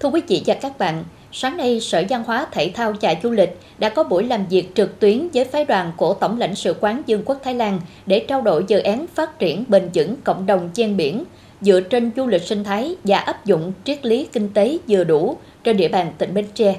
Thưa quý vị và các bạn, sáng nay Sở Văn hóa Thể thao và Du lịch đã có buổi làm việc trực tuyến với phái đoàn của Tổng lãnh sự quán Dương quốc Thái Lan để trao đổi dự án phát triển bền vững cộng đồng ven biển dựa trên du lịch sinh thái và áp dụng triết lý kinh tế vừa đủ trên địa bàn tỉnh Bến Tre.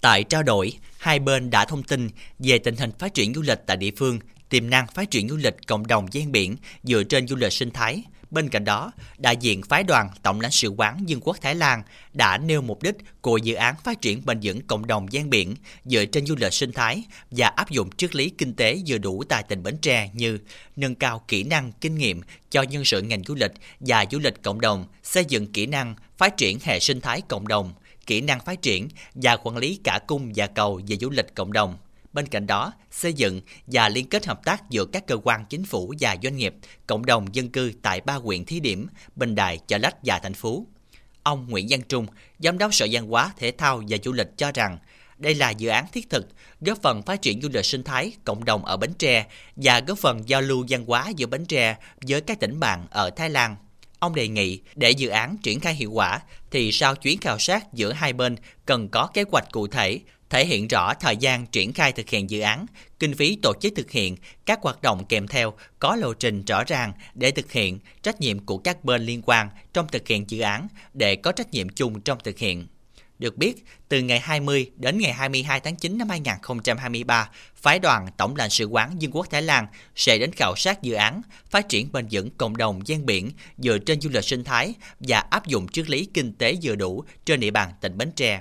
Tại trao đổi, hai bên đã thông tin về tình hình phát triển du lịch tại địa phương, tiềm năng phát triển du lịch cộng đồng ven biển dựa trên du lịch sinh thái, Bên cạnh đó, đại diện phái đoàn Tổng lãnh sự quán Dương quốc Thái Lan đã nêu mục đích của dự án phát triển bền vững cộng đồng gian biển dựa trên du lịch sinh thái và áp dụng triết lý kinh tế vừa đủ tại tỉnh Bến Tre như nâng cao kỹ năng, kinh nghiệm cho nhân sự ngành du lịch và du lịch cộng đồng, xây dựng kỹ năng, phát triển hệ sinh thái cộng đồng, kỹ năng phát triển và quản lý cả cung và cầu về du lịch cộng đồng. Bên cạnh đó, xây dựng và liên kết hợp tác giữa các cơ quan chính phủ và doanh nghiệp, cộng đồng dân cư tại ba huyện thí điểm Bình Đại, Chợ Lách và thành phố. Ông Nguyễn Văn Trung, Giám đốc Sở Văn hóa, Thể thao và Du lịch cho rằng đây là dự án thiết thực, góp phần phát triển du lịch sinh thái, cộng đồng ở Bến Tre và góp phần giao lưu văn hóa giữa Bến Tre với các tỉnh bạn ở Thái Lan. Ông đề nghị để dự án triển khai hiệu quả thì sau chuyến khảo sát giữa hai bên cần có kế hoạch cụ thể, thể hiện rõ thời gian triển khai thực hiện dự án, kinh phí tổ chức thực hiện, các hoạt động kèm theo có lộ trình rõ ràng để thực hiện trách nhiệm của các bên liên quan trong thực hiện dự án để có trách nhiệm chung trong thực hiện. Được biết, từ ngày 20 đến ngày 22 tháng 9 năm 2023, phái đoàn Tổng lãnh sự quán Dương quốc Thái Lan sẽ đến khảo sát dự án phát triển bền vững cộng đồng gian biển dựa trên du lịch sinh thái và áp dụng triết lý kinh tế vừa đủ trên địa bàn tỉnh Bến Tre.